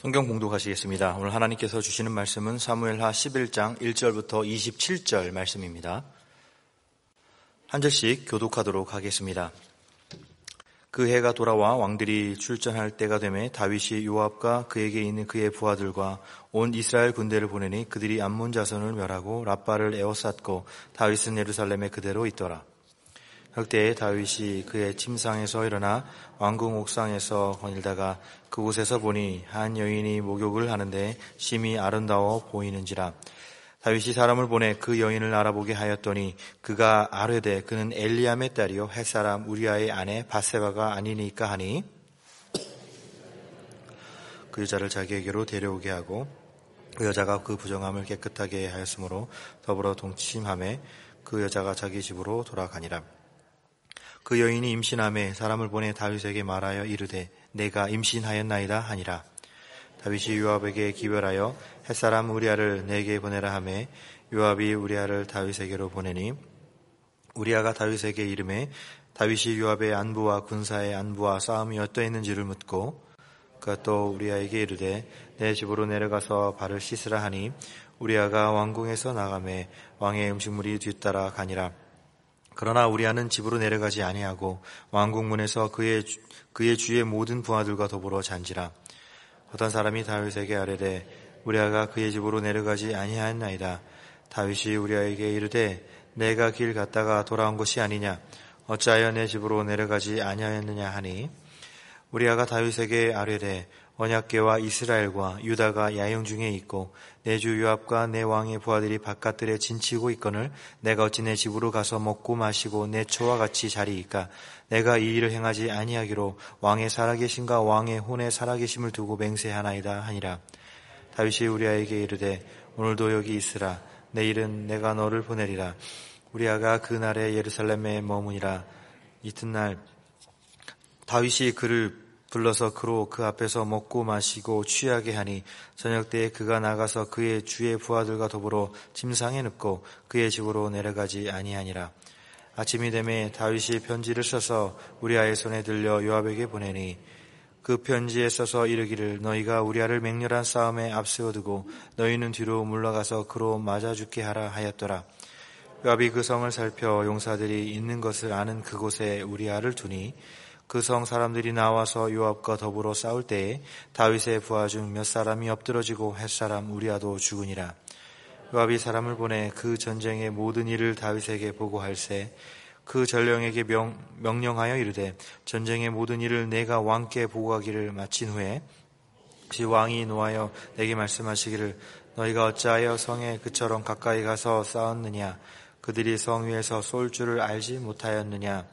성경 공독하시겠습니다. 오늘 하나님께서 주시는 말씀은 사무엘하 11장 1절부터 27절 말씀입니다. 한 절씩 교독하도록 하겠습니다. 그 해가 돌아와 왕들이 출전할 때가 되매 다윗이 요압과 그에게 있는 그의 부하들과 온 이스라엘 군대를 보내니 그들이 암몬 자손을 멸하고 라빠를 에워쌌고 다윗은 예루살렘에 그대로 있더라. 그때 다윗이 그의 침상에서 일어나 왕궁 옥상에서 거닐다가 그곳에서 보니 한 여인이 목욕을 하는데 심히 아름다워 보이는지라 다윗이 사람을 보내 그 여인을 알아보게 하였더니 그가 아뢰되 그는 엘리암의 딸이요 햇사람 우리아의 아내 바세바가 아니니까 하니 그 여자를 자기에게로 데려오게 하고 그 여자가 그 부정함을 깨끗하게 하였으므로 더불어 동침함에 그 여자가 자기 집으로 돌아가니라. 그 여인이 임신함에 사람을 보내 다윗에게 말하여 이르되 내가 임신하였나이다 하니라. 다윗이 요압에게 기별하여 햇사람 우리아를 내게 보내라 하매 요압이 우리아를 다윗에게로 보내니 우리아가 다윗에게 이름해 다윗이 요압의 안부와 군사의 안부와 싸움이 어떠했는지를 묻고 그가 또 우리아에게 이르되 내 집으로 내려가서 발을 씻으라 하니 우리아가 왕궁에서 나가매 왕의 음식물이 뒤따라 가니라. 그러나 우리아는 집으로 내려가지 아니하고 왕궁 문에서 그의 그의 주의 모든 부하들과 더불어 잔지라. 어떤 사람이 다윗에게 아뢰되 우리아가 그의 집으로 내려가지 아니하였나이다. 다윗이 우리아에게 이르되 내가 길 갔다가 돌아온 것이 아니냐 어찌하여 내 집으로 내려가지 아니하였느냐 하니 우리아가 다윗에게 아뢰되 언약계와 이스라엘과 유다가 야영 중에 있고 내 주 요압과 내 왕의 부하들이 바깥들에 진치고 있거늘 내가 어찌 내 집으로 가서 먹고 마시고 내 초와 같이 자리이까? 내가 이 일을 행하지 아니하기로 왕의 살아계심과 왕의 혼의 살아계심을 두고 맹세하나이다 하니라. 다윗이 우리아에게 이르되 오늘도 여기 있으라. 내일은 내가 너를 보내리라. 우리아가 그 날에 예루살렘에 머무니라. 이튿날 다윗이 그를 불러서 그로 그 앞에서 먹고 마시고 취하게 하니 저녁 때에 그가 나가서 그의 주의 부하들과 더불어 침상에 눕고 그의 집으로 내려가지 아니하니라. 아침이 되매 다윗이 편지를 써서 우리아의 손에 들려 요압에게 보내니 그 편지에 써서 이르기를 너희가 우리아를 맹렬한 싸움에 앞세워두고 너희는 뒤로 물러가서 그로 맞아 죽게 하라 하였더라. 요압이 그 성을 살펴 용사들이 있는 것을 아는 그곳에 우리아를 두니 그 성 사람들이 나와서 요압과 더불어 싸울 때에 다윗의 부하 중 몇 사람이 엎드러지고 햇사람 우리아도 죽으니라. 요압이 사람을 보내 그 전쟁의 모든 일을 다윗에게 보고할세. 그 전령에게 명, 명령하여 이르되 전쟁의 모든 일을 내가 왕께 보고하기를 마친 후에 시 왕이 노하여 내게 말씀하시기를 너희가 어찌하여 성에 그처럼 가까이 가서 싸웠느냐? 그들이 성 위에서 쏠 줄을 알지 못하였느냐?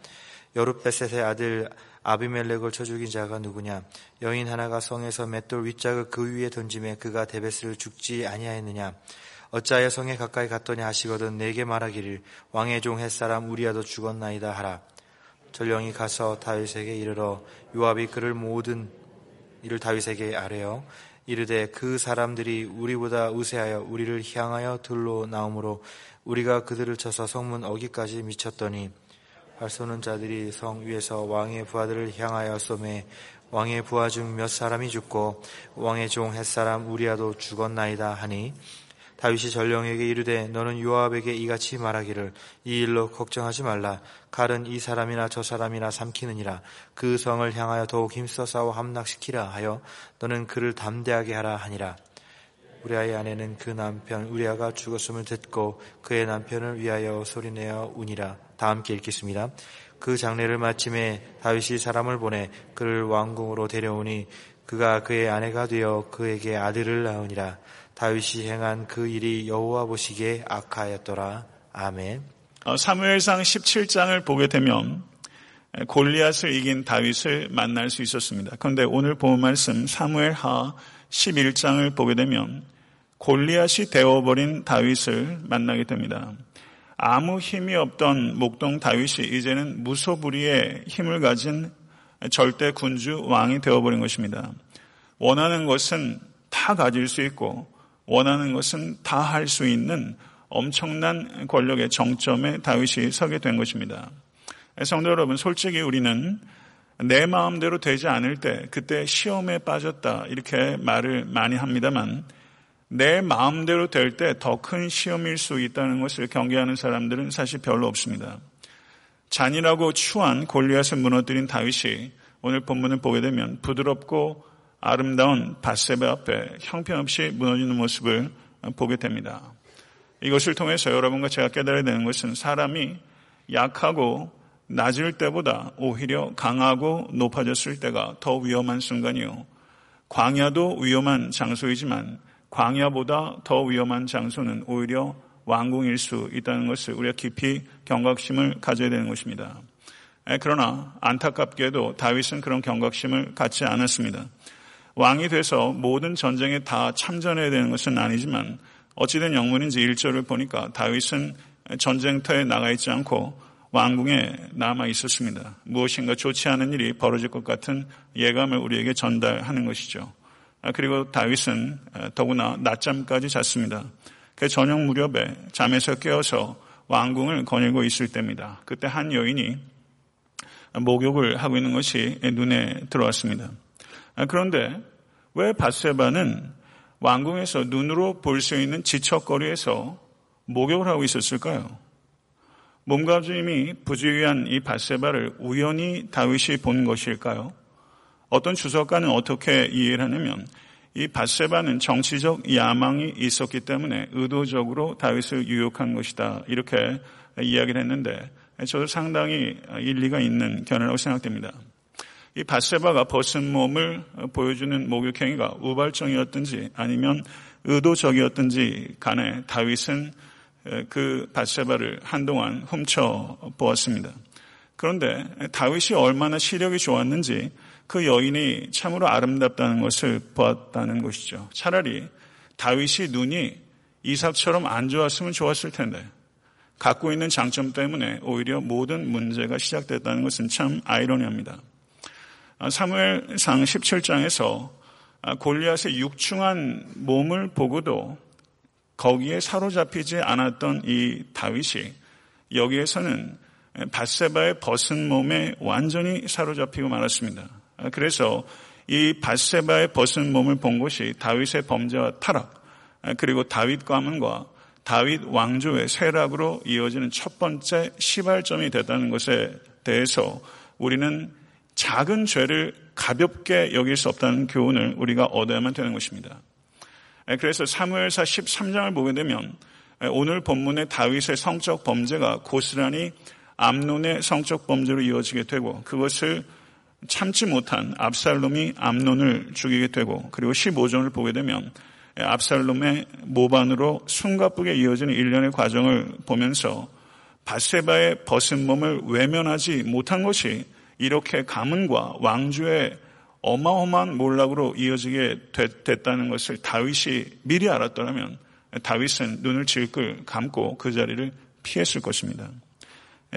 여룻베셋의 아들 아비멜렉을 쳐 죽인 자가 누구냐? 여인 하나가 성에서 맷돌 윗짝을 그 위에 던짐에 그가 데베스를 죽지 아니하였느냐? 어찌하여 성에 가까이 갔더니 하시거든 내게 말하기를 왕의 종 햇사람 우리아도 죽었나이다 하라. 전령이 가서 다윗에게 이르러 요압이 그를 모든 이를 다윗에게 아뢰어 이르되 그 사람들이 우리보다 우세하여 우리를 향하여 들로 나오므로 우리가 그들을 쳐서 성문 어기까지 미쳤더니 발쏘는 자들이 성 위에서 왕의 부하들을 향하여 쏘매 왕의 부하 중 몇 사람이 죽고 왕의 종 햇사람 우리아도 죽었나이다 하니 다윗이 전령에게 이르되 너는 요압에게 이같이 말하기를 이 일로 걱정하지 말라. 칼은 이 사람이나 저 사람이나 삼키느니라. 그 성을 향하여 더욱 힘써 싸워 함락시키라 하여 너는 그를 담대하게 하라 하니라. 우리아의 아내는 그 남편 우리아가 죽었음을 듣고 그의 남편을 위하여 소리내어 우니라 다 함께 읽겠습니다. 그 장례를 마침에 다윗이 사람을 보내 그를 왕궁으로 데려오니 그가 그의 아내가 되어 그에게 아들을 낳으니라. 다윗이 행한 그 일이 여호와 보시기에 악하였더라. 아멘. 어, 사무엘상 17장을 보게 되면 골리앗을 이긴 다윗을 만날 수 있었습니다. 그런데 오늘 본 말씀 사무엘하 11장을 보게 되면 골리앗이 되어버린 다윗을 만나게 됩니다. 아무 힘이 없던 목동 다윗이 이제는 무소불위의 힘을 가진 절대 군주 왕이 되어버린 것입니다. 원하는 것은 다 가질 수 있고 원하는 것은 다 할 수 있는 엄청난 권력의 정점에 다윗이 서게 된 것입니다. 성도 여러분, 솔직히 우리는 내 마음대로 되지 않을 때 그때 시험에 빠졌다 이렇게 말을 많이 합니다만 내 마음대로 될 때 더 큰 시험일 수 있다는 것을 경계하는 사람들은 사실 별로 없습니다. 잔인하고 추한 골리앗을 무너뜨린 다윗이 오늘 본문을 보게 되면 부드럽고 아름다운 바세베 앞에 형편없이 무너지는 모습을 보게 됩니다. 이것을 통해서 여러분과 제가 깨달아야 되는 것은 사람이 약하고 낮을 때보다 오히려 강하고 높아졌을 때가 더 위험한 순간이요. 광야도 위험한 장소이지만 광야보다 더 위험한 장소는 오히려 왕궁일 수 있다는 것을 우리가 깊이 경각심을 가져야 되는 것입니다. 그러나 안타깝게도 다윗은 그런 경각심을 갖지 않았습니다. 왕이 돼서 모든 전쟁에 다 참전해야 되는 것은 아니지만 어찌된 영문인지 일절을 보니까 다윗은 전쟁터에 나가 있지 않고 왕궁에 남아 있었습니다. 무엇인가 좋지 않은 일이 벌어질 것 같은 예감을 우리에게 전달하는 것이죠. 아, 그리고 다윗은 더구나 낮잠까지 잤습니다. 그 저녁 무렵에 잠에서 깨어서 왕궁을 거닐고 있을 때입니다. 그때 한 여인이 목욕을 하고 있는 것이 눈에 들어왔습니다. 아, 그런데 왜 바세바는 왕궁에서 눈으로 볼 수 있는 지척거리에서 목욕을 하고 있었을까요? 몸가짐이 부주의한 이 바세바를 우연히 다윗이 본 것일까요? 어떤 주석가는 어떻게 이해를 하냐면 이 바세바는 정치적 야망이 있었기 때문에 의도적으로 다윗을 유혹한 것이다 이렇게 이야기를 했는데 저도 상당히 일리가 있는 견해라고 생각됩니다. 이 바세바가 벗은 몸을 보여주는 목욕행위가 우발적이었든지 아니면 의도적이었든지 간에 다윗은 그 바세바를 한동안 훔쳐 보았습니다. 그런데 다윗이 얼마나 시력이 좋았는지 그 여인이 참으로 아름답다는 것을 보았다는 것이죠. 차라리 다윗이 눈이 이삭처럼 안 좋았으면 좋았을 텐데 갖고 있는 장점 때문에 오히려 모든 문제가 시작됐다는 것은 참 아이러니합니다. 아, 사무엘상 17장에서 아, 골리앗의 육중한 몸을 보고도 거기에 사로잡히지 않았던 이 다윗이 여기에서는 바세바의 벗은 몸에 완전히 사로잡히고 말았습니다. 아, 그래서 이 바세바의 벗은 몸을 본 것이 다윗의 범죄와 타락 그리고 다윗 가문과 다윗 왕조의 쇠락으로 이어지는 첫 번째 시발점이 됐다는 것에 대해서 우리는 작은 죄를 가볍게 여길 수 없다는 교훈을 우리가 얻어야만 되는 것입니다. 그래서 사무엘사 13장을 보게 되면 오늘 본문의 다윗의 성적 범죄가 고스란히 암론의 성적 범죄로 이어지게 되고 그것을 참지 못한 압살롬이 암론을 죽이게 되고 그리고 15절을 보게 되면 압살롬의 모반으로 숨가쁘게 이어지는 일련의 과정을 보면서 바세바의 벗은 몸을 외면하지 못한 것이 이렇게 가문과 왕주의 어마어마한 몰락으로 이어지게 됐다는 것을 다윗이 미리 알았더라면 다윗은 눈을 질끈 감고 그 자리를 피했을 것입니다.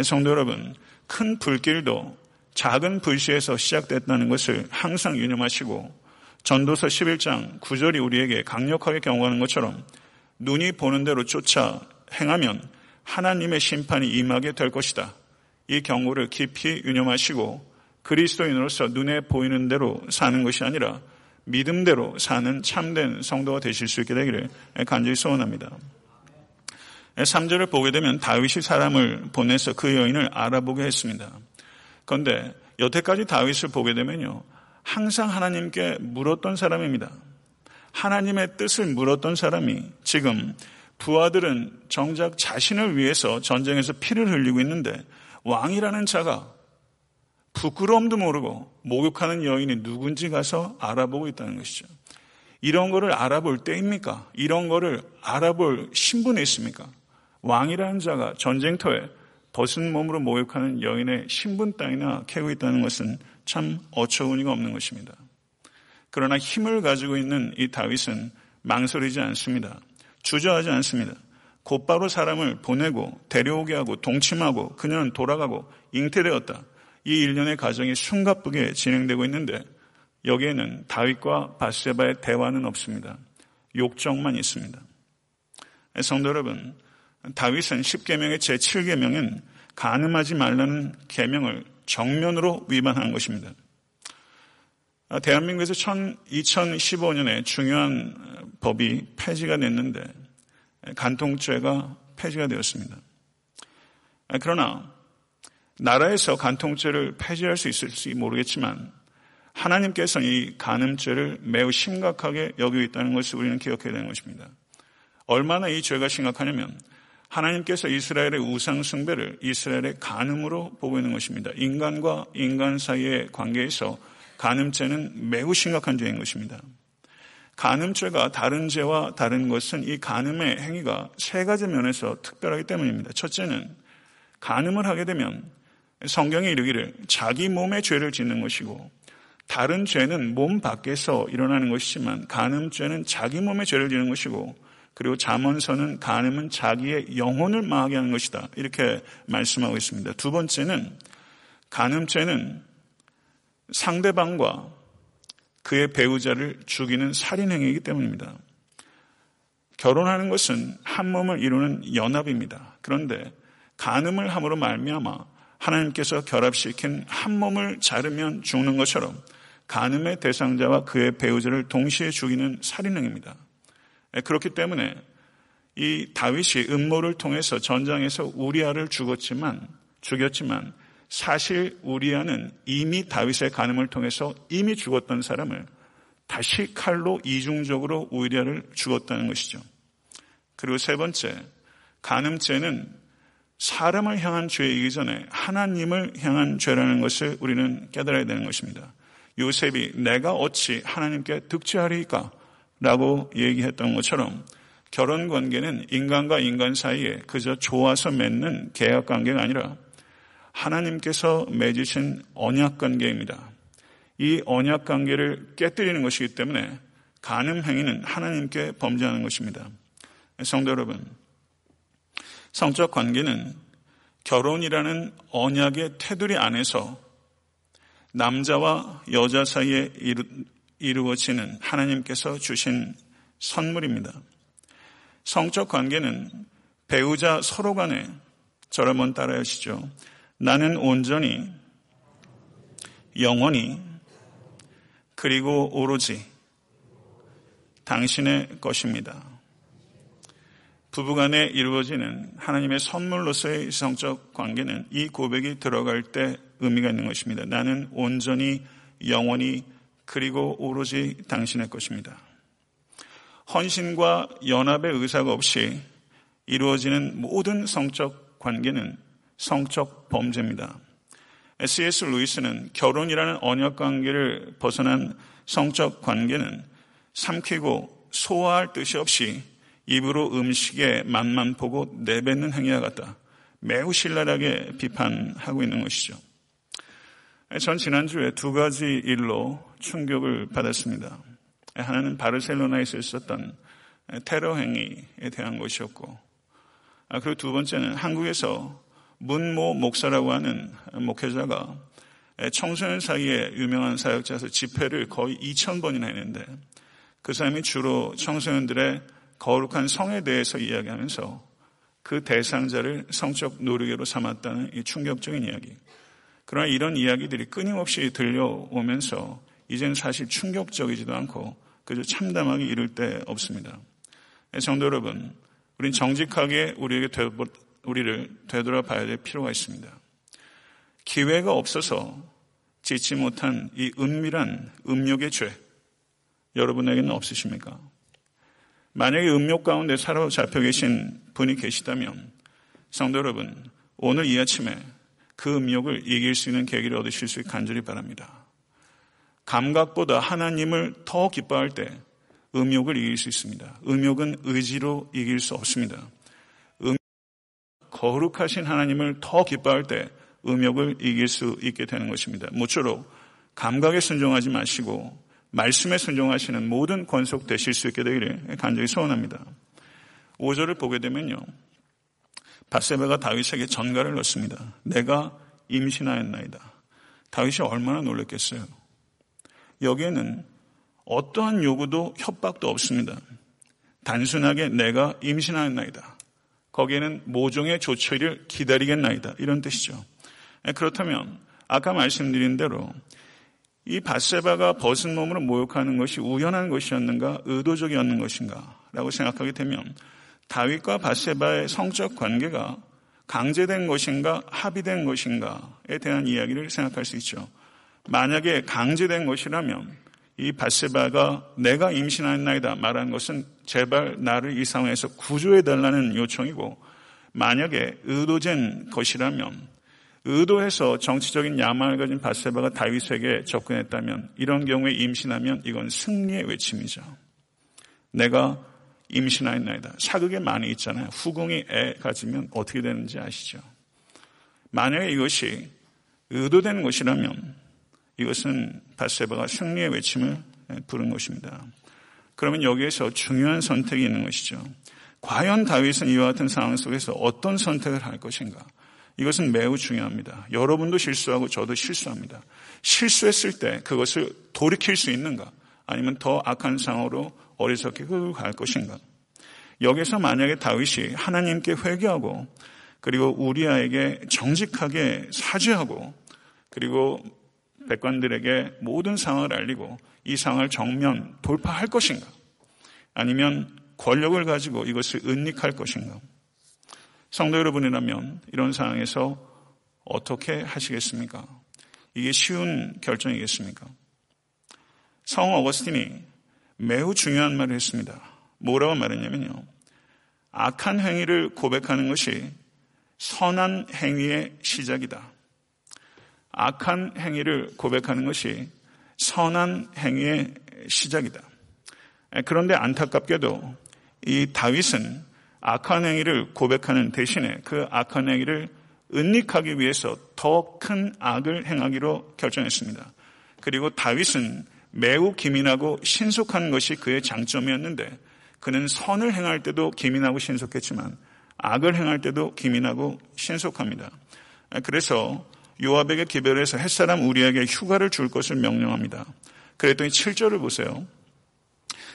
성도 여러분, 큰 불길도 작은 불씨에서 시작됐다는 것을 항상 유념하시고 전도서 11장 9절이 우리에게 강력하게 경고하는 것처럼 눈이 보는 대로 쫓아 행하면 하나님의 심판이 임하게 될 것이다. 이 경고를 깊이 유념하시고 그리스도인으로서 눈에 보이는 대로 사는 것이 아니라 믿음대로 사는 참된 성도가 되실 수 있게 되기를 간절히 소원합니다. 3절을 보게 되면 다윗이 사람을 보내서 그 여인을 알아보게 했습니다. 그런데 여태까지 다윗을 보게 되면요. 항상 하나님께 물었던 사람입니다. 하나님의 뜻을 물었던 사람이 지금 부하들은 정작 자신을 위해서 전쟁에서 피를 흘리고 있는데 왕이라는 자가 부끄러움도 모르고 목욕하는 여인이 누군지 가서 알아보고 있다는 것이죠. 이런 거를 알아볼 때입니까? 이런 거를 알아볼 신분에 있습니까? 왕이라는 자가 전쟁터에 벗은 몸으로 목욕하는 여인의 신분 땅이나 캐고 있다는 것은 참 어처구니가 없는 것입니다. 그러나 힘을 가지고 있는 이 다윗은 망설이지 않습니다. 주저하지 않습니다. 곧바로 사람을 보내고 데려오게 하고 동침하고 그녀는 돌아가고 잉태되었다. 이 일련의 과정이 숨가쁘게 진행되고 있는데 여기에는 다윗과 바세바의 대화는 없습니다. 욕정만 있습니다. 성도 여러분, 다윗은 10계명의 제7계명은 가늠하지 말라는 계명을 정면으로 위반한 것입니다. 아, 대한민국에서 2015년에 중요한 법이 폐지가 됐는데 간통죄가 폐지가 되었습니다. 아, 그러나 나라에서 간통죄를 폐지할 수 있을지 모르겠지만 하나님께서는 이 간음죄를 매우 심각하게 여기고 있다는 것을 우리는 기억해야 되는 것입니다. 얼마나 이 죄가 심각하냐면 하나님께서 이스라엘의 우상 숭배를 이스라엘의 간음으로 보고 있는 것입니다. 인간과 인간 사이의 관계에서 간음죄는 매우 심각한 죄인 것입니다. 간음죄가 다른 죄와 다른 것은 이 간음의 행위가 세 가지 면에서 특별하기 때문입니다. 첫째는 간음을 하게 되면 성경이 이르기를 자기 몸의 죄를 짓는 것이고 다른 죄는 몸 밖에서 일어나는 것이지만 간음죄는 자기 몸의 죄를 지는 것이고 그리고 잠언서는 간음은 자기의 영혼을 망하게 하는 것이다. 이렇게 말씀하고 있습니다. 두 번째는 간음죄는 상대방과 그의 배우자를 죽이는 살인행위이기 때문입니다. 결혼하는 것은 한 몸을 이루는 연합입니다. 그런데 간음을 함으로 말미암아 하나님께서 결합시킨 한 몸을 자르면 죽는 것처럼 간음의 대상자와 그의 배우자를 동시에 죽이는 살인행입니다. 예, 그렇기 때문에 이 다윗이 음모를 통해서 전장에서 우리아를 죽었지만 죽였지만 사실 우리아는 이미 다윗의 간음을 통해서 이미 죽었던 사람을 다시 칼로 이중적으로 우리아를 죽었다는 것이죠. 그리고 세 번째, 간음죄는 사람을 향한 죄이기 전에 하나님을 향한 죄라는 것을 우리는 깨달아야 되는 것입니다. 요셉이 내가 어찌 하나님께 득죄하리까? 라고 얘기했던 것처럼 결혼 관계는 인간과 인간 사이에 그저 좋아서 맺는 계약 관계가 아니라 하나님께서 맺으신 언약 관계입니다. 이 언약 관계를 깨뜨리는 것이기 때문에 가늠 행위는 하나님께 범죄하는 것입니다. 성도 여러분, 성적 관계는 결혼이라는 언약의 테두리 안에서 남자와 여자 사이에 이루, 어지는 하나님께서 주신 선물입니다. 성적 관계는 배우자 서로 간에 저를 한번 따라 하시죠. 나는 온전히 영원히 그리고 오로지 당신의 것입니다. 부부간에 이루어지는 하나님의 선물로서의 성적 관계는 이 고백이 들어갈 때 의미가 있는 것입니다. 나는 온전히 영원히 그리고 오로지 당신의 것입니다. 헌신과 연합의 의사가 없이 이루어지는 모든 성적 관계는 성적 범죄입니다. S.S. 루이스는 결혼이라는 언약 관계를 벗어난 성적 관계는 삼키고 소화할 뜻이 없이 입으로 음식에 맛만 보고 내뱉는 행위와 같다. 매우 신랄하게 비판하고 있는 것이죠. 전 지난주에 두 가지 일로 충격을 받았습니다. 하나는 바르셀로나에서 있었던 테러 행위에 대한 것이었고, 아, 그리고 두 번째는 한국에서 문모 목사라고 하는 목회자가 청소년 사이에 유명한 사역자에서 집회를 거의 2,000번이나 했는데 그 사람이 주로 청소년들의 거룩한 성에 대해서 이야기하면서 그 대상자를 성적 노르개로 삼았다는 이 충격적인 이야기. 그러나 이런 이야기들이 끊임없이 들려오면서 이젠 사실 충격적이지도 않고 그저 참담하게 이를 데 없습니다. 성도 여러분, 우린 정직하게 우리에게 되돌, 우리를 되돌아봐야 될 필요가 있습니다. 기회가 없어서 짓지 못한 이 은밀한 음욕의 죄, 여러분에게는 없으십니까? 만약에 음욕 가운데 사로잡혀 계신 분이 계시다면 성도 여러분 오늘 이 아침에 그 음욕을 이길 수 있는 계기를 얻으실 수 있게 간절히 바랍니다. 감각보다 하나님을 더 기뻐할 때 음욕을 이길 수 있습니다. 음욕은 의지로 이길 수 없습니다. 음 거룩하신 하나님을 더 기뻐할 때 음욕을 이길 수 있게 되는 것입니다. 모쪼록 감각에 순종하지 마시고 말씀에 순종하시는 모든 권속 되실 수 있게 되기를 간절히 소원합니다. 5절을 보게 되면요. 바세바가 다윗에게 전가를 넣습니다. 내가 임신하였나이다. 다윗이 얼마나 놀랐겠어요. 여기에는 어떠한 요구도 협박도 없습니다. 단순하게 내가 임신하였나이다. 거기에는 모종의 조처를 기다리겠나이다. 이런 뜻이죠. 그렇다면 아까 말씀드린 대로 이 바세바가 벗은 몸으로 모욕하는 것이 우연한 것이었는가 의도적이었는 것인가 라고 생각하게 되면 다윗과 바세바의 성적 관계가 강제된 것인가 합의된 것인가에 대한 이야기를 생각할 수 있죠. 만약에 강제된 것이라면 이 바세바가 내가 임신하였나이다 말한 것은 제발 나를 이 상황에서 구조해 달라는 요청이고 만약에 의도된 것이라면 의도해서 정치적인 야망을 가진 바세바가 다윗에게 접근했다면 이런 경우에 임신하면 이건 승리의 외침이죠. 내가 임신하였나이다. 사극에 많이 있잖아요. 후궁이 애 가지면 어떻게 되는지 아시죠? 만약에 이것이 의도된 것이라면 이것은 바세바가 승리의 외침을 부른 것입니다. 그러면 여기에서 중요한 선택이 있는 것이죠. 과연 다윗은 이와 같은 상황 속에서 어떤 선택을 할 것인가? 이것은 매우 중요합니다. 여러분도 실수하고 저도 실수합니다. 실수했을 때 그것을 돌이킬 수 있는가? 아니면 더 악한 상황으로 어리석게 끌고 갈 것인가? 여기서 만약에 다윗이 하나님께 회개하고 그리고 우리아에게 정직하게 사죄하고 그리고 백관들에게 모든 상황을 알리고 이 상황을 정면 돌파할 것인가? 아니면 권력을 가지고 이것을 은닉할 것인가? 성도 여러분이라면 이런 상황에서 어떻게 하시겠습니까? 이게 쉬운 결정이겠습니까? 성 어거스틴이 매우 중요한 말을 했습니다. 뭐라고 말했냐면요. 악한 행위를 고백하는 것이 선한 행위의 시작이다. 악한 행위를 고백하는 것이 선한 행위의 시작이다. 그런데 안타깝게도 이 다윗은 악한 행위를 고백하는 대신에 그 악한 행위를 은닉하기 위해서 더 큰 악을 행하기로 결정했습니다. 그리고 다윗은 매우 기민하고 신속한 것이 그의 장점이었는데 그는 선을 행할 때도 기민하고 신속했지만 악을 행할 때도 기민하고 신속합니다. 그래서 요압에게 기별해서 햇사람 우리에게 휴가를 줄 것을 명령합니다. 그랬더니 7절을 보세요.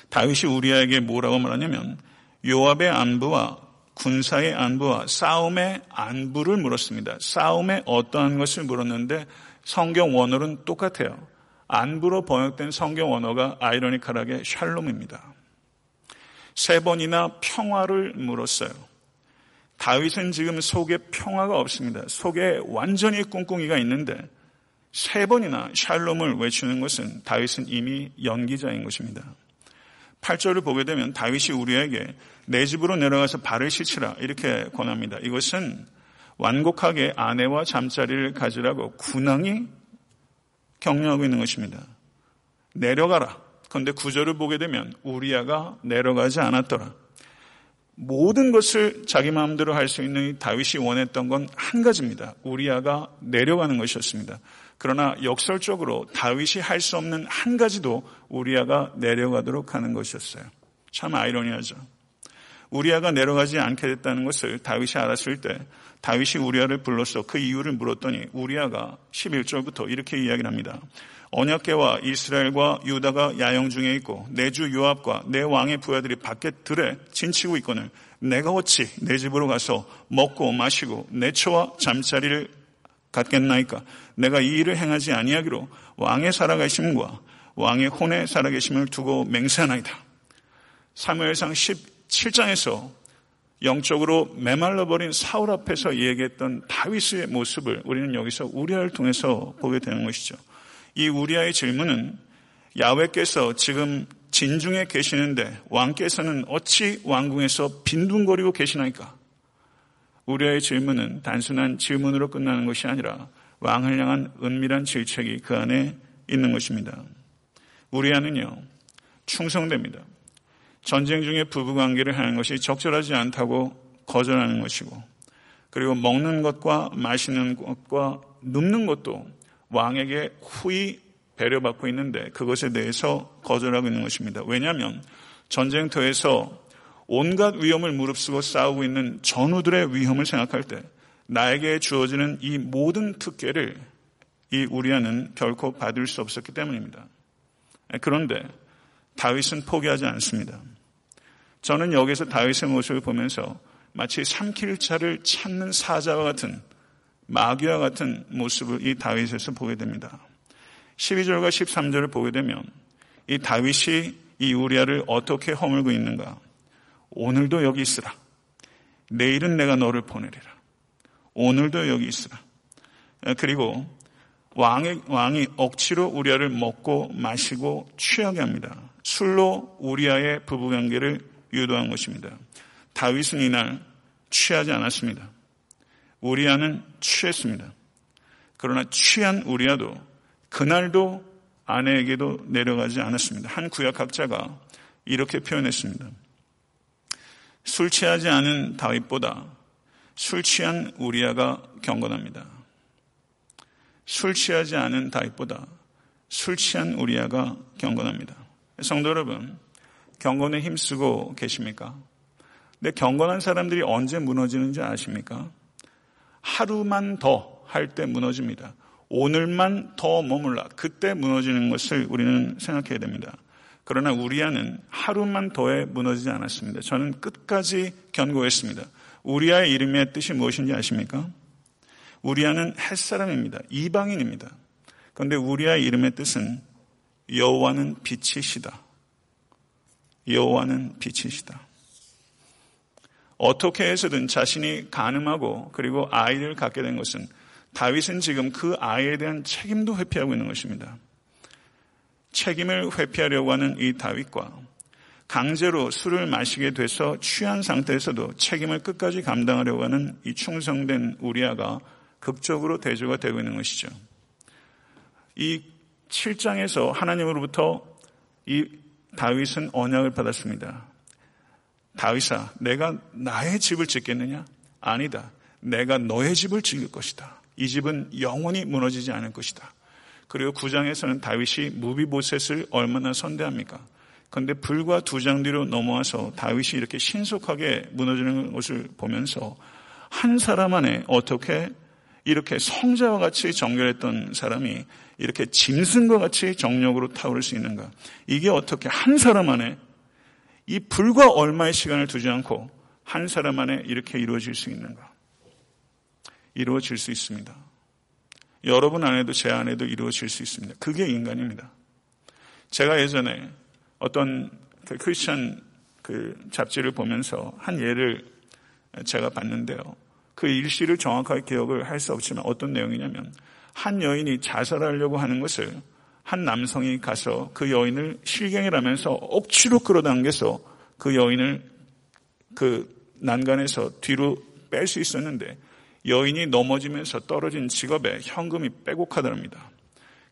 다윗이 우리에게 뭐라고 말하냐면 요압의 안부와 군사의 안부와 싸움의 안부를 물었습니다. 싸움의 어떠한 것을 물었는데 성경 원어는 똑같아요. 안부로 번역된 성경 원어가 아이러니컬하게 샬롬입니다. 세 번이나 평화를 물었어요. 다윗은 지금 속에 평화가 없습니다. 속에 완전히 꿍꿍이가 있는데 세 번이나 샬롬을 외치는 것은 다윗은 이미 연기자인 것입니다. 8절을 보게 되면 다윗이 우리에게 내 집으로 내려가서 발을 씻으라 이렇게 권합니다. 이것은 완곡하게 아내와 잠자리를 가지라고 군왕이 격려하고 있는 것입니다. 내려가라. 그런데 구절을 보게 되면 우리아가 내려가지 않았더라. 모든 것을 자기 마음대로 할 수 있는 다윗이 원했던 건 한 가지입니다. 우리아가 내려가는 것이었습니다. 그러나 역설적으로 다윗이 할 수 없는 한 가지도 우리아가 내려가도록 하는 것이었어요. 참 아이러니하죠. 우리아가 내려가지 않게 됐다는 것을 다윗이 알았을 때 다윗이 우리아를 불러서 그 이유를 물었더니 우리아가 11절부터 이렇게 이야기를 합니다. 언약계와 이스라엘과 유다가 야영 중에 있고 내 주 요압과 내 왕의 부하들이 밖에 들에 진치고 있거늘 내가 어찌 내 집으로 가서 먹고 마시고 내 처와 잠자리를 갖겠나이까 내가 이 일을 행하지 아니하기로 왕의 살아계심과 왕의 혼의 살아계심을 두고 맹세하나이다. 사무엘상 17장에서 영적으로 메말라 버린 사울 앞에서 얘기했던 다윗의 모습을 우리는 여기서 우리아를 통해서 보게 되는 것이죠. 이 우리아의 질문은 야외께서 지금 진중에 계시는데 왕께서는 어찌 왕궁에서 빈둥거리고 계시나이까? 우리아의 질문은 단순한 질문으로 끝나는 것이 아니라 왕을 향한 은밀한 질책이 그 안에 있는 것입니다. 우리아는요, 충성됩니다. 전쟁 중에 부부관계를 하는 것이 적절하지 않다고 거절하는 것이고 그리고 먹는 것과 마시는 것과 눕는 것도 왕에게 후히 배려받고 있는데 그것에 대해서 거절하고 있는 것입니다. 왜냐하면 전쟁터에서 온갖 위험을 무릅쓰고 싸우고 있는 전우들의 위험을 생각할 때 나에게 주어지는 이 모든 특혜를 이 우리아는 결코 받을 수 없었기 때문입니다. 그런데 다윗은 포기하지 않습니다. 저는 여기서 다윗의 모습을 보면서 마치 삼킬 차를 찾는 사자와 같은 마귀와 같은 모습을 이 다윗에서 보게 됩니다. 12절과 13절을 보게 되면 이 다윗이 이 우리아를 어떻게 허물고 있는가? 오늘도 여기 있으라. 내일은 내가 너를 보내리라. 오늘도 여기 있으라. 그리고 왕이, 왕이 억지로 우리아를 먹고 마시고 취하게 합니다. 술로 우리아의 부부관계를 유도한 것입니다. 다윗은 이날 취하지 않았습니다. 우리아는 취했습니다. 그러나 취한 우리아도 그날도 아내에게도 내려가지 않았습니다. 한 구약학자가 이렇게 표현했습니다. 술 취하지 않은 다윗보다 술 취한 우리아가 경건합니다. 술 취하지 않은 다윗보다 술 취한 우리아가 경건합니다. 성도 여러분, 경건에 힘쓰고 계십니까? 근데 경건한 사람들이 언제 무너지는지 아십니까? 하루만 더 할 때 무너집니다. 오늘만 더 머물라. 그때 무너지는 것을 우리는 생각해야 됩니다. 그러나 우리아는 하루만 더해 무너지지 않았습니다. 저는 끝까지 견고했습니다. 우리아의 이름의 뜻이 무엇인지 아십니까? 우리아는 햇사람입니다. 이방인입니다. 그런데 우리아의 이름의 뜻은 여호와는 빛이시다. 여호와는 빛이시다. 어떻게 해서든 자신이 가늠하고 그리고 아이를 갖게 된 것은 다윗은 지금 그 아이에 대한 책임도 회피하고 있는 것입니다. 책임을 회피하려고 하는 이 다윗과 강제로 술을 마시게 돼서 취한 상태에서도 책임을 끝까지 감당하려고 하는 이 충성된 우리아가 극적으로 대조가 되고 있는 것이죠. 이 7장에서 하나님으로부터 이 다윗은 언약을 받았습니다. 다윗아, 내가 나의 집을 짓겠느냐? 아니다. 내가 너의 집을 지을 것이다. 이 집은 영원히 무너지지 않을 것이다. 그리고 9장에서는 다윗이 무비보셋을 얼마나 선대합니까? 그런데 불과 두 장 뒤로 넘어와서 다윗이 이렇게 신속하게 무너지는 것을 보면서 한 사람 안에 어떻게 이렇게 성자와 같이 정결했던 사람이 이렇게 짐승과 같이 정력으로 타오를 수 있는가? 이게 어떻게 한 사람 안에 이 불과 얼마의 시간을 두지 않고 한 사람 안에 이렇게 이루어질 수 있는가? 이루어질 수 있습니다. 여러분 안에도 제 안에도 이루어질 수 있습니다. 그게 인간입니다. 제가 예전에 어떤 그 크리스천 그 잡지를 보면서 한 예를 제가 봤는데요. 그 일시를 정확하게 기억을 할 수 없지만 어떤 내용이냐면 한 여인이 자살하려고 하는 것을 한 남성이 가서 그 여인을 실경이라면서 억지로 끌어당겨서 그 여인을 그 난간에서 뒤로 뺄 수 있었는데 여인이 넘어지면서 떨어진 직업에 현금이 빼곡하답니다.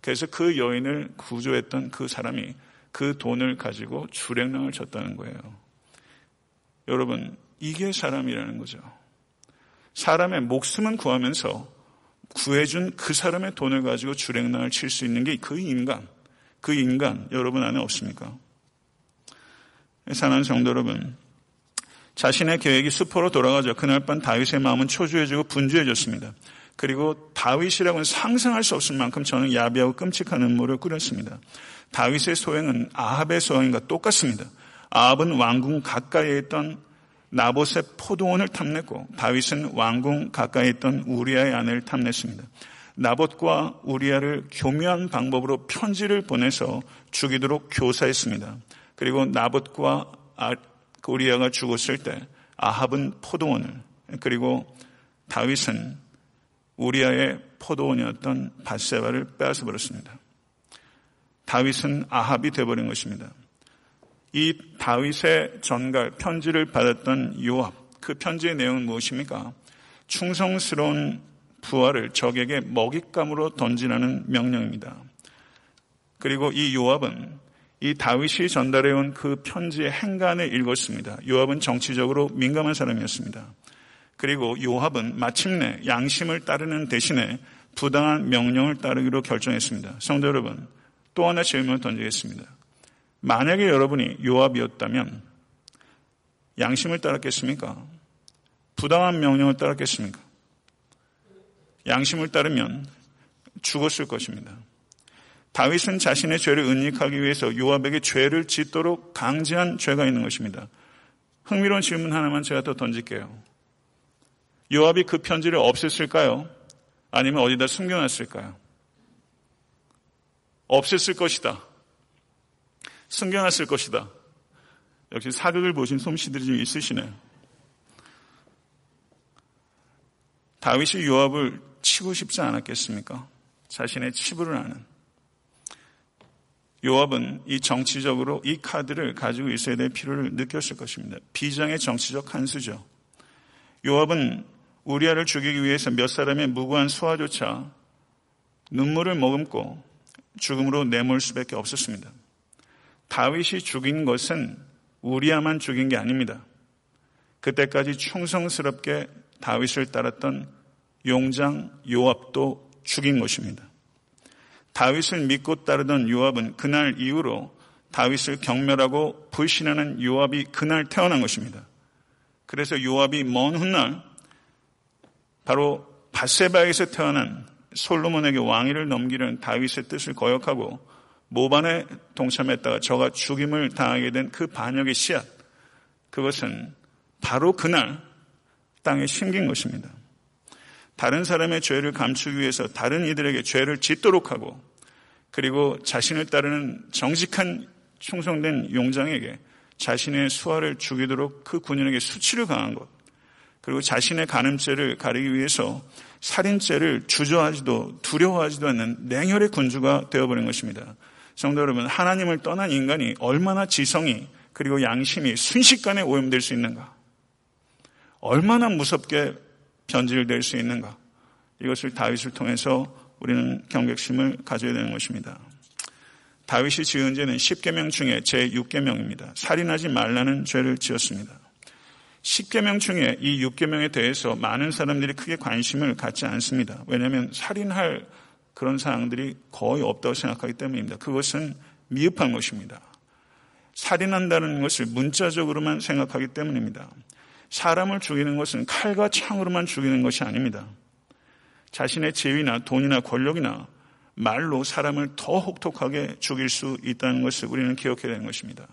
그래서 그 여인을 구조했던 그 사람이 그 돈을 가지고 주랭랑을 쳤다는 거예요. 여러분, 이게 사람이라는 거죠. 사람의 목숨은 구하면서 구해준 그 사람의 돈을 가지고 주랭랑을 칠 수 있는 게 그 인간, 그 인간 여러분 안에 없습니까? 사랑하는 성도 여러분, 자신의 계획이 수포로 돌아가죠. 그날 밤 다윗의 마음은 초조해지고 분주해졌습니다. 그리고 다윗이라고는 상상할 수 없을 만큼 저는 야비하고 끔찍한 음모를 꾸렸습니다. 다윗의 소행은 아합의 소행과 똑같습니다. 아합은 왕궁 가까이에 있던 나봇의 포도원을 탐냈고 다윗은 왕궁 가까이 있던 우리아의 아내를 탐냈습니다. 나봇과 우리아를 교묘한 방법으로 편지를 보내서 죽이도록 교사했습니다. 그리고 나봇과 아, 우리아가 죽었을 때 아합은 포도원을 그리고 다윗은 우리아의 포도원이었던 바세바를 빼앗아 버렸습니다. 다윗은 아합이 되어버린 것입니다. 이 다윗의 전갈 편지를 받았던 요압 그 편지의 내용은 무엇입니까? 충성스러운 부하를 적에게 먹잇감으로 던지라는 명령입니다. 그리고 이 요압은 이 다윗이 전달해온 그 편지의 행간을 읽었습니다. 요압은 정치적으로 민감한 사람이었습니다. 그리고 요압은 마침내 양심을 따르는 대신에 부당한 명령을 따르기로 결정했습니다. 성도 여러분, 또 하나 질문을 던지겠습니다. 만약에 여러분이 요압이었다면 양심을 따랐겠습니까? 부당한 명령을 따랐겠습니까? 양심을 따르면 죽었을 것입니다. 다윗은 자신의 죄를 은닉하기 위해서 요압에게 죄를 짓도록 강제한 죄가 있는 것입니다. 흥미로운 질문 하나만 제가 더 던질게요. 요압이 그 편지를 없앴을까요? 아니면 어디다 숨겨놨을까요? 없앴을 것이다. 숨겨놨을 것이다. 역시 사극을 보신 솜씨들이 좀 있으시네요. 다윗이 요압을 치고 싶지 않았겠습니까? 자신의 치부를 아는. 요압은 이 정치적으로 이 카드를 가지고 있어야 될 필요를 느꼈을 것입니다. 비장의 정치적 한수죠. 요압은 우리아를 죽이기 위해서 몇 사람의 무고한 수화조차 눈물을 머금고 죽음으로 내몰 수밖에 없었습니다. 다윗이 죽인 것은 우리아만 죽인 게 아닙니다. 그때까지 충성스럽게 다윗을 따랐던 용장 요압도 죽인 것입니다. 다윗을 믿고 따르던 요압은 그날 이후로 다윗을 경멸하고 불신하는 요압이 그날 태어난 것입니다. 그래서 요압이 먼 훗날 바로 바세바에서 태어난 솔로몬에게 왕위를 넘기는 다윗의 뜻을 거역하고 모반에 동참했다가 저가 죽임을 당하게 된 그 반역의 씨앗 그것은 바로 그날 땅에 심긴 것입니다. 다른 사람의 죄를 감추기 위해서 다른 이들에게 죄를 짓도록 하고 그리고 자신을 따르는 정직한 충성된 용장에게 자신의 수화를 죽이도록 그 군인에게 수치를 강한 것 그리고 자신의 간음죄를 가리기 위해서 살인죄를 주저하지도 두려워하지도 않는 냉혈의 군주가 되어버린 것입니다. 성도 여러분, 하나님을 떠난 인간이 얼마나 지성이 그리고 양심이 순식간에 오염될 수 있는가? 얼마나 무섭게 변질될 수 있는가? 이것을 다윗을 통해서 우리는 경각심을 가져야 되는 것입니다. 다윗이 지은 죄는 10계명 중에 제6계명입니다. 살인하지 말라는 죄를 지었습니다. 10계명 중에 이 6계명에 대해서 많은 사람들이 크게 관심을 갖지 않습니다. 왜냐하면 살인할 그런 사항들이 거의 없다고 생각하기 때문입니다. 그것은 미흡한 것입니다. 살인한다는 것을 문자적으로만 생각하기 때문입니다. 사람을 죽이는 것은 칼과 창으로만 죽이는 것이 아닙니다. 자신의 지위나 돈이나 권력이나 말로 사람을 더 혹독하게 죽일 수 있다는 것을 우리는 기억해야 되는 것입니다.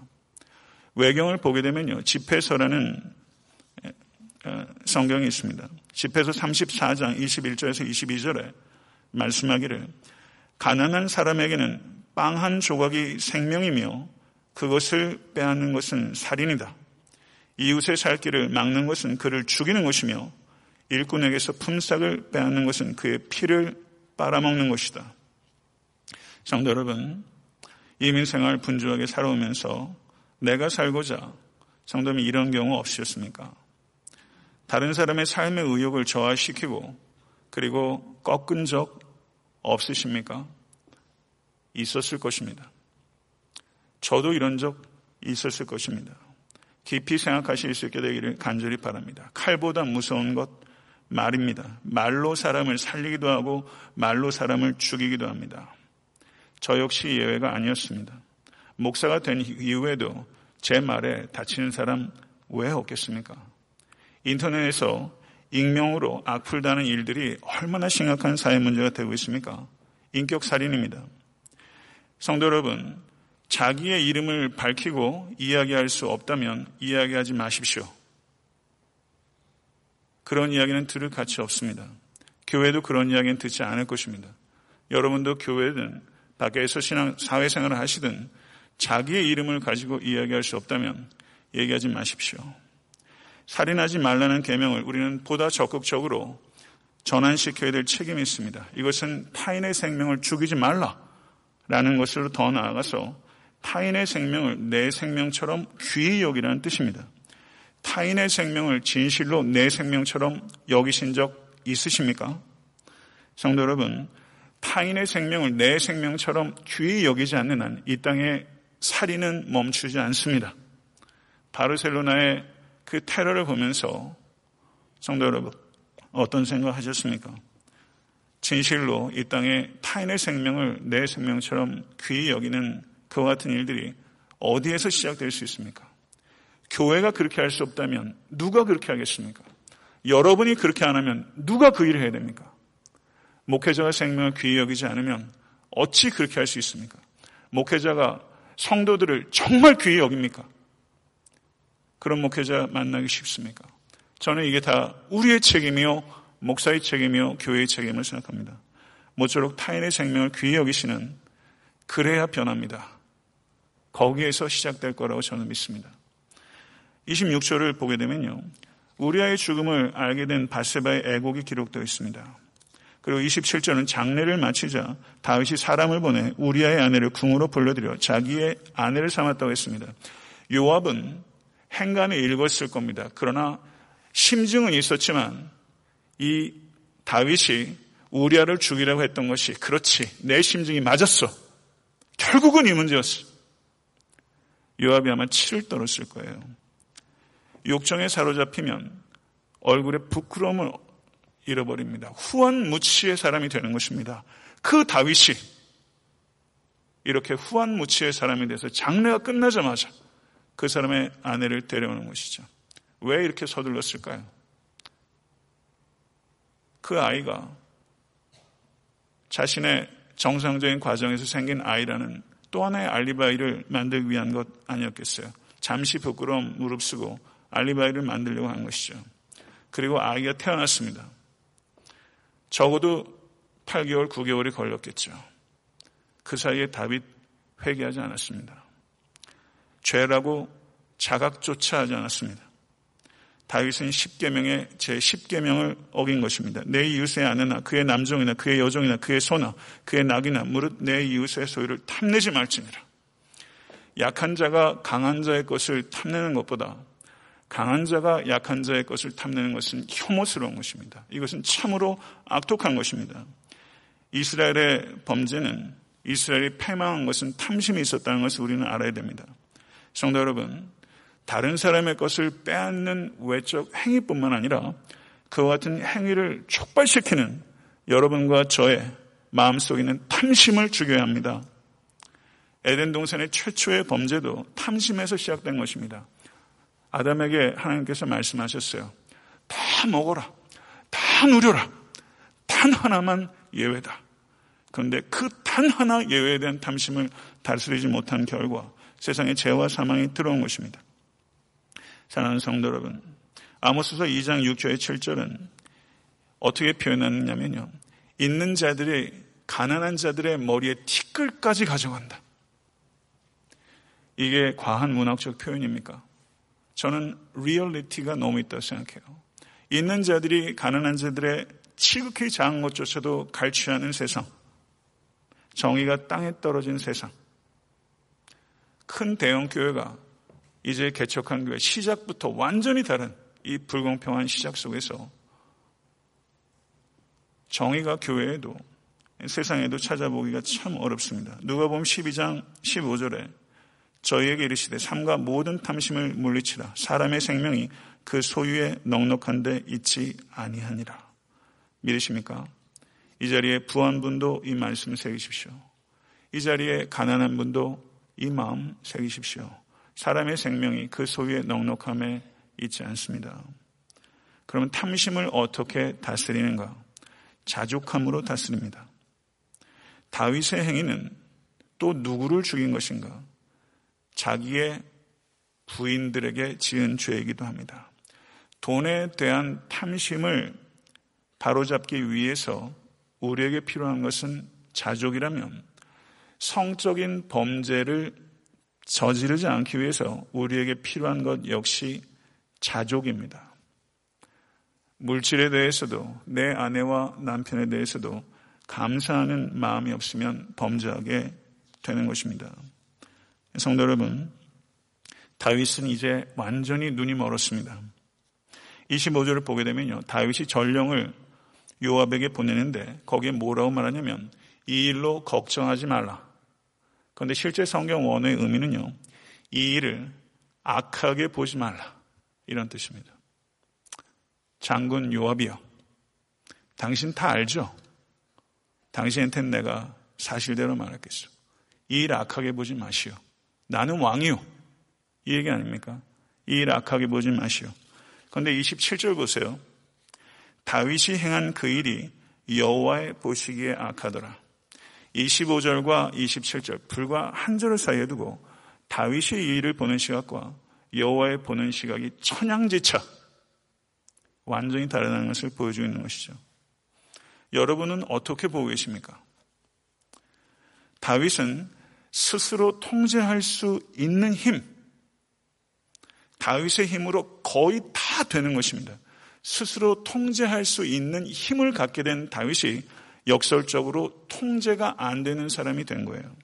외경을 보게 되면요. 집회서라는 어, 성경이 있습니다. 집회서 34장 21절에서 22절에 말씀하기를 가난한 사람에게는 빵 한 조각이 생명이며 그것을 빼앗는 것은 살인이다. 이웃의 살 길을 막는 것은 그를 죽이는 것이며 일꾼에게서 품삯을 빼앗는 것은 그의 피를 빨아먹는 것이다. 성도 여러분, 이민 생활 분주하게 살아오면서 내가 살고자 성도님 이런 경우 없으셨습니까? 다른 사람의 삶의 의욕을 저하시키고 그리고 꺾은 적 없으십니까? 있었을 것입니다. 저도 이런 적 있었을 것입니다. 깊이 생각하실 수 있게 되기를 간절히 바랍니다. 칼보다 무서운 것 말입니다. 말로 사람을 살리기도 하고 말로 사람을 죽이기도 합니다. 저 역시 예외가 아니었습니다. 목사가 된 이후에도 제 말에 다치는 사람 왜 없겠습니까? 인터넷에서 익명으로 악플다는 일들이 얼마나 심각한 사회 문제가 되고 있습니까? 인격 살인입니다. 성도 여러분, 자기의 이름을 밝히고 이야기할 수 없다면 이야기하지 마십시오. 그런 이야기는 들을 가치 없습니다. 교회도 그런 이야기는 듣지 않을 것입니다. 여러분도 교회든 밖에서 신앙, 사회생활을 하시든 자기의 이름을 가지고 이야기할 수 없다면 얘기하지 마십시오. 살인하지 말라는 계명을 우리는 보다 적극적으로 전환시켜야 될 책임이 있습니다. 이것은 타인의 생명을 죽이지 말라라는 것으로 더 나아가서 타인의 생명을 내 생명처럼 귀히 여기라는 뜻입니다. 타인의 생명을 진실로 내 생명처럼 여기신 적 있으십니까? 성도 여러분, 타인의 생명을 내 생명처럼 귀히 여기지 않는 한 이 땅에 살인은 멈추지 않습니다. 바르셀로나의 그 테러를 보면서 성도 여러분, 어떤 생각 하셨습니까? 진실로 이 땅에 타인의 생명을 내 생명처럼 귀히 여기는 그와 같은 일들이 어디에서 시작될 수 있습니까? 교회가 그렇게 할 수 없다면 누가 그렇게 하겠습니까? 여러분이 그렇게 안 하면 누가 그 일을 해야 됩니까? 목회자가 생명을 귀히 여기지 않으면 어찌 그렇게 할 수 있습니까? 목회자가 성도들을 정말 귀히 여깁니까? 그런 목회자 만나기 쉽습니까? 저는 이게 다 우리의 책임이요, 목사의 책임이요 교회의 책임을 생각합니다. 모쪼록 타인의 생명을 귀히 여기시는 그래야 변합니다. 거기에서 시작될 거라고 저는 믿습니다. 26절을 보게 되면요. 우리아의 죽음을 알게 된 바세바의 애곡이 기록되어 있습니다. 그리고 27절은 장례를 마치자 다윗이 사람을 보내 우리아의 아내를 궁으로 불러들여 자기의 아내를 삼았다고 했습니다. 요압은 행간을 읽었을 겁니다. 그러나 심증은 있었지만 이 다윗이 우리아를 죽이라고 했던 것이 그렇지 내 심증이 맞았어. 결국은 이 문제였어. 요압이 아마 치를 떨었을 거예요. 욕정에 사로잡히면 얼굴에 부끄러움을 잃어버립니다. 후한무치의 사람이 되는 것입니다. 그 다윗이 이렇게 후한무치의 사람이 돼서 장례가 끝나자마자 그 사람의 아내를 데려오는 것이죠. 왜 이렇게 서둘렀을까요? 그 아이가 자신의 정상적인 과정에서 생긴 아이라는 또 하나의 알리바이를 만들기 위한 것 아니었겠어요. 잠시 부끄러움 무릅쓰고 알리바이를 만들려고 한 것이죠. 그리고 아이가 태어났습니다. 적어도 8개월, 9개월이 걸렸겠죠. 그 사이에 다윗 회개하지 않았습니다. 죄라고 자각조차 하지 않았습니다. 다윗은 10계명의 제 10계명을 어긴 것입니다. 내 이웃의 아내나 그의 남종이나 그의 여종이나 그의 소나 그의 낙이나 무릇 내 이웃의 소유를 탐내지 말지니라. 약한 자가 강한 자의 것을 탐내는 것보다 강한 자가 약한 자의 것을 탐내는 것은 혐오스러운 것입니다. 이것은 참으로 악독한 것입니다. 이스라엘의 범죄는 이스라엘이 패망한 것은 탐심이 있었다는 것을 우리는 알아야 됩니다. 성도 여러분, 다른 사람의 것을 빼앗는 외적 행위뿐만 아니라 그와 같은 행위를 촉발시키는 여러분과 저의 마음속에 있는 탐심을 죽여야 합니다. 에덴 동산의 최초의 범죄도 탐심에서 시작된 것입니다. 아담에게 하나님께서 말씀하셨어요. 다 먹어라. 다 누려라. 단 하나만 예외다. 그런데 그 단 하나 예외에 대한 탐심을 다스리지 못한 결과 세상에 죄와 사망이 들어온 것입니다. 사랑하는 성도 여러분, 아모스서 2장 6절의 7절은 어떻게 표현하느냐면요. 있는 자들이 가난한 자들의 머리에 티끌까지 가져간다. 이게 과한 문학적 표현입니까? 저는 리얼리티가 너무 있다고 생각해요. 있는 자들이 가난한 자들의 지극히 작은 것조차도 갈취하는 세상. 정의가 땅에 떨어진 세상. 큰 대형 교회가 이제 개척한 교회 시작부터 완전히 다른 이 불공평한 시작 속에서 정의가 교회에도 세상에도 찾아보기가 참 어렵습니다. 누가 보면 12장 15절에 저희에게 이르시되 삶과 모든 탐심을 물리치라 사람의 생명이 그 소유에 넉넉한데 있지 아니하니라. 믿으십니까? 이 자리에 부한 분도 이 말씀 새기십시오. 이 자리에 가난한 분도 이 마음 새기십시오. 사람의 생명이 그 소유의 넉넉함에 있지 않습니다. 그러면 탐심을 어떻게 다스리는가? 자족함으로 다스립니다. 다윗의 행위는 또 누구를 죽인 것인가? 자기의 부인들에게 지은 죄이기도 합니다. 돈에 대한 탐심을 바로잡기 위해서 우리에게 필요한 것은 자족이라면 성적인 범죄를 저지르지 않기 위해서 우리에게 필요한 것 역시 자족입니다. 물질에 대해서도 내 아내와 남편에 대해서도 감사하는 마음이 없으면 범죄하게 되는 것입니다. 성도 여러분, 다윗은 이제 완전히 눈이 멀었습니다. 25절을 보게 되면요. 다윗이 전령을 요압에게 보내는데 거기에 뭐라고 말하냐면 이 일로 걱정하지 말라. 그런데 실제 성경 원어의 의미는요. 이 일을 악하게 보지 말라. 이런 뜻입니다. 장군 요압이요. 당신 다 알죠? 당신한테는 내가 사실대로 말했겠어. 이 일 악하게 보지 마시오. 나는 왕이요. 이 얘기 아닙니까? 이 일 악하게 보지 마시오. 그런데 27절 보세요. 다윗이 행한 그 일이 여호와의 보시기에 악하더라. 25절과 27절 불과 한 절을 사이에 두고 다윗이 이 일을 보는 시각과 여호와의 보는 시각이 천양지차 완전히 다르다는 것을 보여주고 있는 것이죠. 여러분은 어떻게 보고 계십니까? 다윗은 스스로 통제할 수 있는 힘, 다윗의 힘으로 거의 다 되는 것입니다. 스스로 통제할 수 있는 힘을 갖게 된 다윗이 역설적으로 통제가 안 되는 사람이 된 거예요.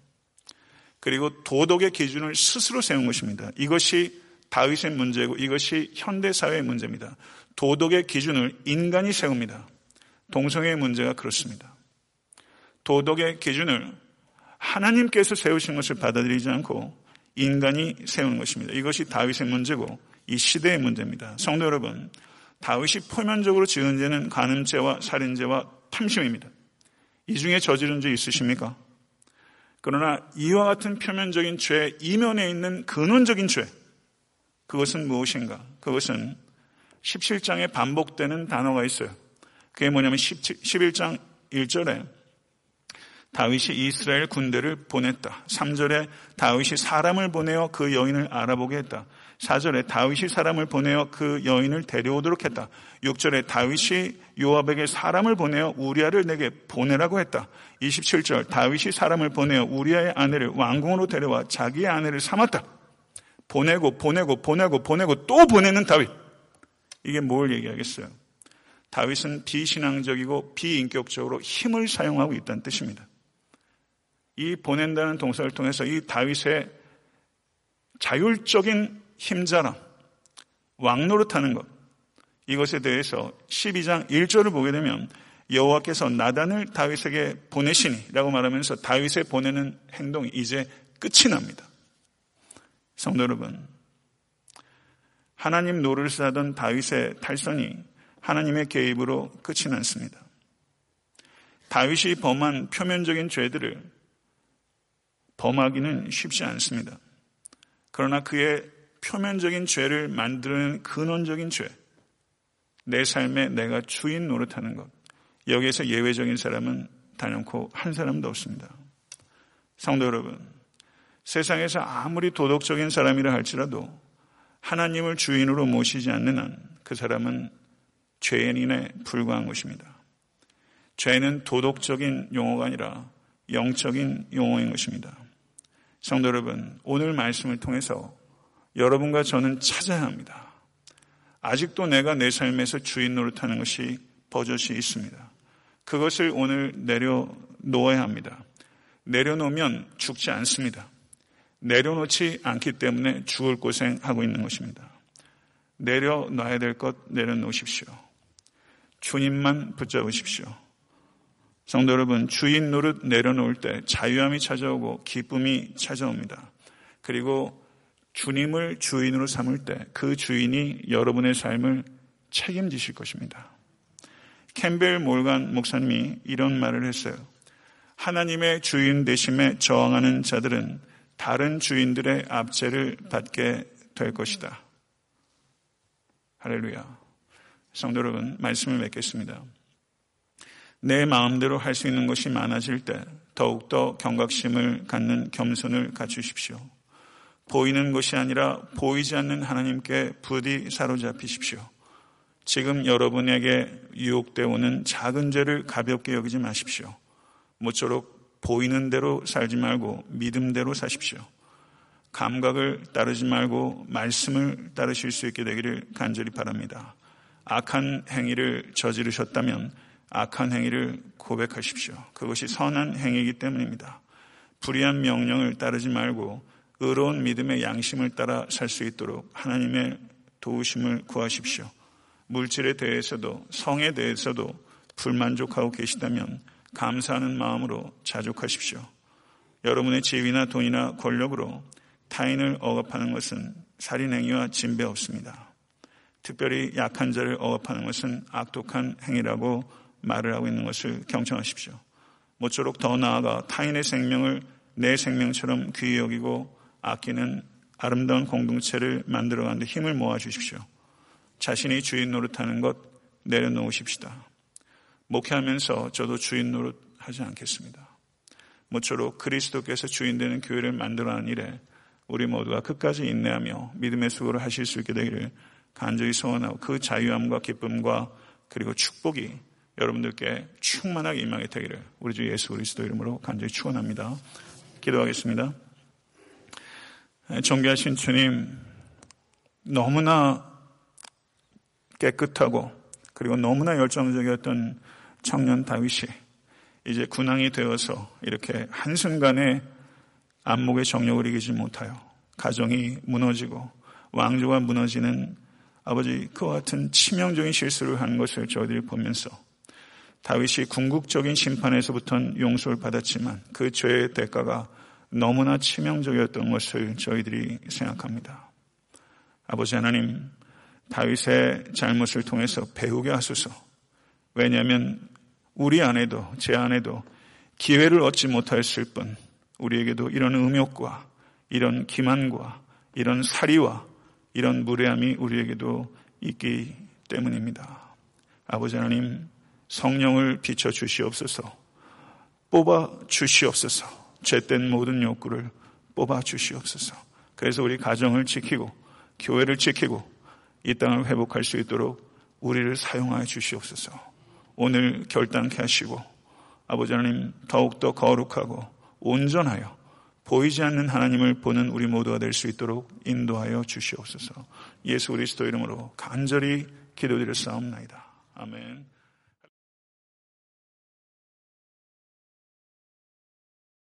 그리고 도덕의 기준을 스스로 세운 것입니다. 이것이 다윗의 문제고 이것이 현대 사회의 문제입니다. 도덕의 기준을 인간이 세웁니다. 동성애의 문제가 그렇습니다. 도덕의 기준을 하나님께서 세우신 것을 받아들이지 않고 인간이 세우는 것입니다. 이것이 다윗의 문제고 이 시대의 문제입니다. 성도 여러분, 다윗이 표면적으로 지은 죄는 간음죄와 살인죄와 탐심입니다. 이 중에 저지른 죄 있으십니까? 그러나 이와 같은 표면적인 죄 이면에 있는 근원적인 죄 그것은 무엇인가? 그것은 17장에 반복되는 단어가 있어요. 그게 뭐냐면 11장 1절에 다윗이 이스라엘 군대를 보냈다. 3절에 다윗이 사람을 보내어 그 여인을 알아보게 했다. 4절에 다윗이 사람을 보내어 그 여인을 데려오도록 했다. 6절에 다윗이 요압에게 사람을 보내어 우리아를 내게 보내라고 했다. 27절 다윗이 사람을 보내어 우리아의 아내를 왕궁으로 데려와 자기의 아내를 삼았다. 보내고 보내고 보내고 보내고 또 보내는 다윗. 이게 뭘 얘기하겠어요? 다윗은 비신앙적이고 비인격적으로 힘을 사용하고 있다는 뜻입니다. 이 보낸다는 동사를 통해서 이 다윗의 자율적인 힘자랑, 왕노릇하는 것, 이것에 대해서 12장 1절을 보게 되면 여호와께서 나단을 다윗에게 보내시니라고 말하면서 다윗의 보내는 행동이 이제 끝이 납니다. 성도 여러분, 하나님 노릇을 하던 다윗의 탈선이 하나님의 개입으로 끝이 났습니다. 다윗이 범한 표면적인 죄들을 범하기는 쉽지 않습니다. 그러나 그의 표면적인 죄를 만드는 근원적인 죄, 내 삶에 내가 주인 노릇하는 것, 여기에서 예외적인 사람은 단연코 한 사람도 없습니다. 성도 여러분, 세상에서 아무리 도덕적인 사람이라 할지라도 하나님을 주인으로 모시지 않는 한 그 사람은 죄인에 불과한 것입니다. 죄는 도덕적인 용어가 아니라 영적인 용어인 것입니다. 성도 여러분, 오늘 말씀을 통해서 여러분과 저는 찾아야 합니다. 아직도 내가 내 삶에서 주인 노릇하는 것이 버젓이 있습니다. 그것을 오늘 내려놓아야 합니다. 내려놓으면 죽지 않습니다. 내려놓지 않기 때문에 죽을 고생하고 있는 것입니다. 내려놔야 될 것 내려놓으십시오. 주님만 붙잡으십시오. 성도 여러분, 주인 노릇 내려놓을 때 자유함이 찾아오고 기쁨이 찾아옵니다. 그리고 주님을 주인으로 삼을 때 그 주인이 여러분의 삶을 책임지실 것입니다. 캠벨 몰간 목사님이 이런 말을 했어요. 하나님의 주인 되심에 저항하는 자들은 다른 주인들의 압제를 받게 될 것이다. 할렐루야. 성도 여러분, 말씀을 맺겠습니다. 내 마음대로 할 수 있는 것이 많아질 때 더욱더 경각심을 갖는 겸손을 갖추십시오. 보이는 것이 아니라 보이지 않는 하나님께 부디 사로잡히십시오. 지금 여러분에게 유혹되어 오는 작은 죄를 가볍게 여기지 마십시오. 모쪼록 보이는 대로 살지 말고 믿음대로 사십시오. 감각을 따르지 말고 말씀을 따르실 수 있게 되기를 간절히 바랍니다. 악한 행위를 저지르셨다면 악한 행위를 고백하십시오. 그것이 선한 행위이기 때문입니다. 불의한 명령을 따르지 말고 의로운 믿음의 양심을 따라 살 수 있도록 하나님의 도우심을 구하십시오. 물질에 대해서도 성에 대해서도 불만족하고 계시다면 감사하는 마음으로 자족하십시오. 여러분의 지위나 돈이나 권력으로 타인을 억압하는 것은 살인행위와 진배 없습니다. 특별히 약한 자를 억압하는 것은 악독한 행위라고 말을 하고 있는 것을 경청하십시오. 모쪼록 더 나아가 타인의 생명을 내 생명처럼 귀히 여기고 아끼는 아름다운 공동체를 만들어가는 데 힘을 모아 주십시오. 자신이 주인 노릇하는 것 내려놓으십시다. 목회하면서 저도 주인 노릇 하지 않겠습니다. 모쪼록 그리스도께서 주인 되는 교회를 만들어가는 일에 우리 모두가 끝까지 인내하며 믿음의 수고를 하실 수 있게 되기를 간절히 소원하고 그 자유함과 기쁨과 그리고 축복이 여러분들께 충만하게 임하게 되기를 우리 주 예수 그리스도 이름으로 간절히 축원합니다. 기도하겠습니다. 존귀하신 주님, 너무나 깨끗하고 그리고 너무나 열정적이었던 청년 다윗이 이제 군왕이 되어서 이렇게 한순간에 안목의 정력을 이기지 못하여 가정이 무너지고 왕조가 무너지는 아버지 그와 같은 치명적인 실수를 하는 것을 저희들이 보면서 다윗이 궁극적인 심판에서부터는 용서를 받았지만 그 죄의 대가가 너무나 치명적이었던 것을 저희들이 생각합니다. 아버지 하나님, 다윗의 잘못을 통해서 배우게 하소서. 왜냐하면 우리 안에도 제 안에도 기회를 얻지 못하였을 뿐 우리에게도 이런 음욕과 이런 기만과 이런 사리와 이런 무례함이 우리에게도 있기 때문입니다. 아버지 하나님 성령을 비춰 주시옵소서 뽑아 주시옵소서 죄된 모든 욕구를 뽑아 주시옵소서 그래서 우리 가정을 지키고 교회를 지키고 이 땅을 회복할 수 있도록 우리를 사용하여 주시옵소서 오늘 결단케 하시고 아버지 하나님 더욱더 거룩하고 온전하여 보이지 않는 하나님을 보는 우리 모두가 될 수 있도록 인도하여 주시옵소서. 예수 그리스도 이름으로 간절히 기도드릴 싸움나이다. 아멘.